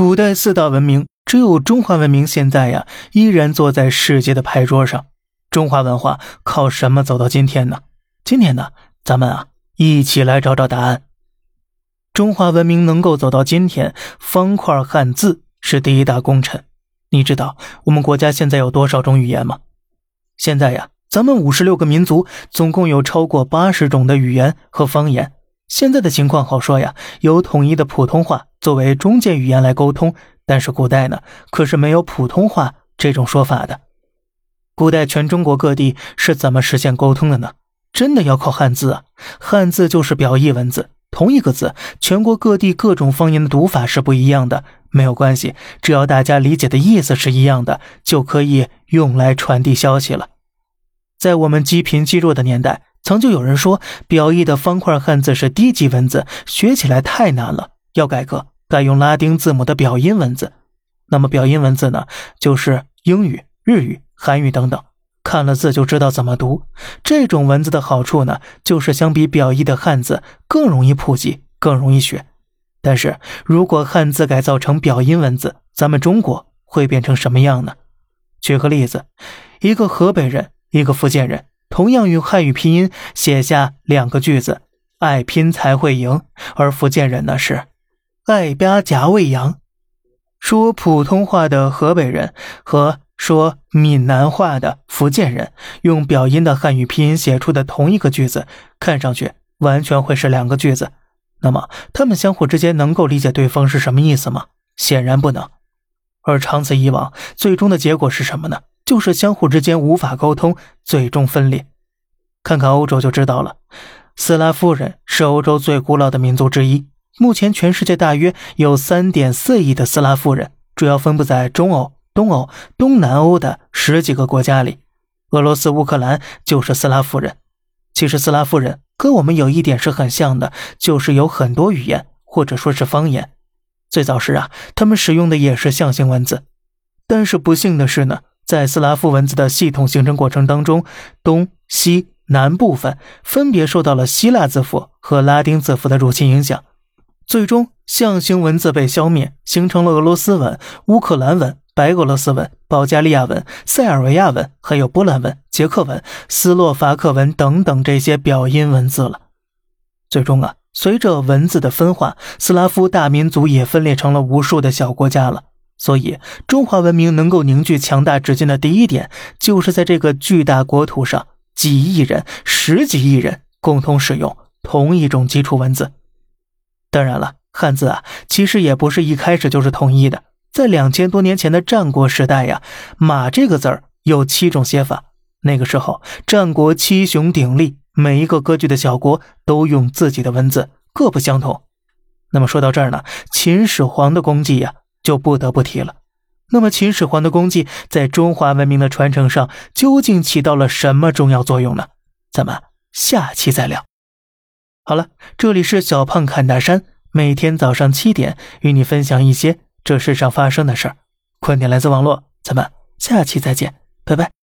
古代四大文明，只有中华文明现在呀，依然坐在世界的牌桌上。中华文化靠什么走到今天呢？今天呢，咱们啊，一起来找找答案。中华文明能够走到今天，方块汉字是第一大功臣。你知道我们国家现在有多少种语言吗？现在呀，咱们五十六个民族，总共有超过八十种的语言和方言。现在的情况好说呀，有统一的普通话作为中介语言来沟通，但是古代呢，可是没有普通话这种说法的。古代全中国各地是怎么实现沟通的呢？真的要靠汉字啊！汉字就是表意文字，同一个字，全国各地各种方言的读法是不一样的，没有关系，只要大家理解的意思是一样的，就可以用来传递消息了。在我们积贫积弱的年代。曾就有人说，表意的方块汉字是低级文字，学起来太难了，要改革，改用拉丁字母的表音文字。那么表音文字呢，就是英语、日语、韩语等等，看了字就知道怎么读。这种文字的好处呢，就是相比表意的汉字更容易普及，更容易学。但是如果汉字改造成表音文字，咱们中国会变成什么样呢？举个例子，一个河北人，一个福建人。同样用汉语拼音写下两个句子，爱拼才会赢。而福建人呢是爱吧夹未羊。说普通话的河北人和说闽南话的福建人用表音的汉语拼音写出的同一个句子，看上去完全会是两个句子。那么他们相互之间能够理解对方是什么意思吗？显然不能。而长此以往，最终的结果是什么呢？就是相互之间无法沟通，最终分裂。看看欧洲就知道了。斯拉夫人是欧洲最古老的民族之一。目前，全世界大约有三点四亿的斯拉夫人，主要分布在中欧、东欧、东南欧的十几个国家里。俄罗斯、乌克兰就是斯拉夫人。其实，斯拉夫人跟我们有一点是很像的，就是有很多语言或者说是方言。最早时啊，他们使用的也是象形文字。但是不幸的是呢。在斯拉夫文字的系统形成过程当中，东西南部分分别受到了希腊字符和拉丁字符的入侵影响，最终象形文字被消灭，形成了俄罗斯文、乌克兰文、白俄罗斯文、保加利亚文、塞尔维亚文，还有波兰文、捷克文、斯洛伐克文等等这些表音文字了。最终啊，随着文字的分化，斯拉夫大民族也分裂成了无数的小国家了。所以，中华文明能够凝聚强大至今的第一点，就是在这个巨大国土上，几亿人、十几亿人共同使用同一种基础文字。当然了，汉字啊，其实也不是一开始就是统一的。在两千多年前的战国时代呀，“马”这个字儿有七种写法。那个时候，战国七雄鼎立，每一个割据的小国都用自己的文字，各不相同。那么说到这儿呢，秦始皇的功绩呀。就不得不提了。那么，秦始皇的功绩在中华文明的传承上究竟起到了什么重要作用呢？咱们下期再聊。好了，这里是小胖侃大山，每天早上七点与你分享一些这世上发生的事儿。观点来自网络，咱们下期再见，拜拜。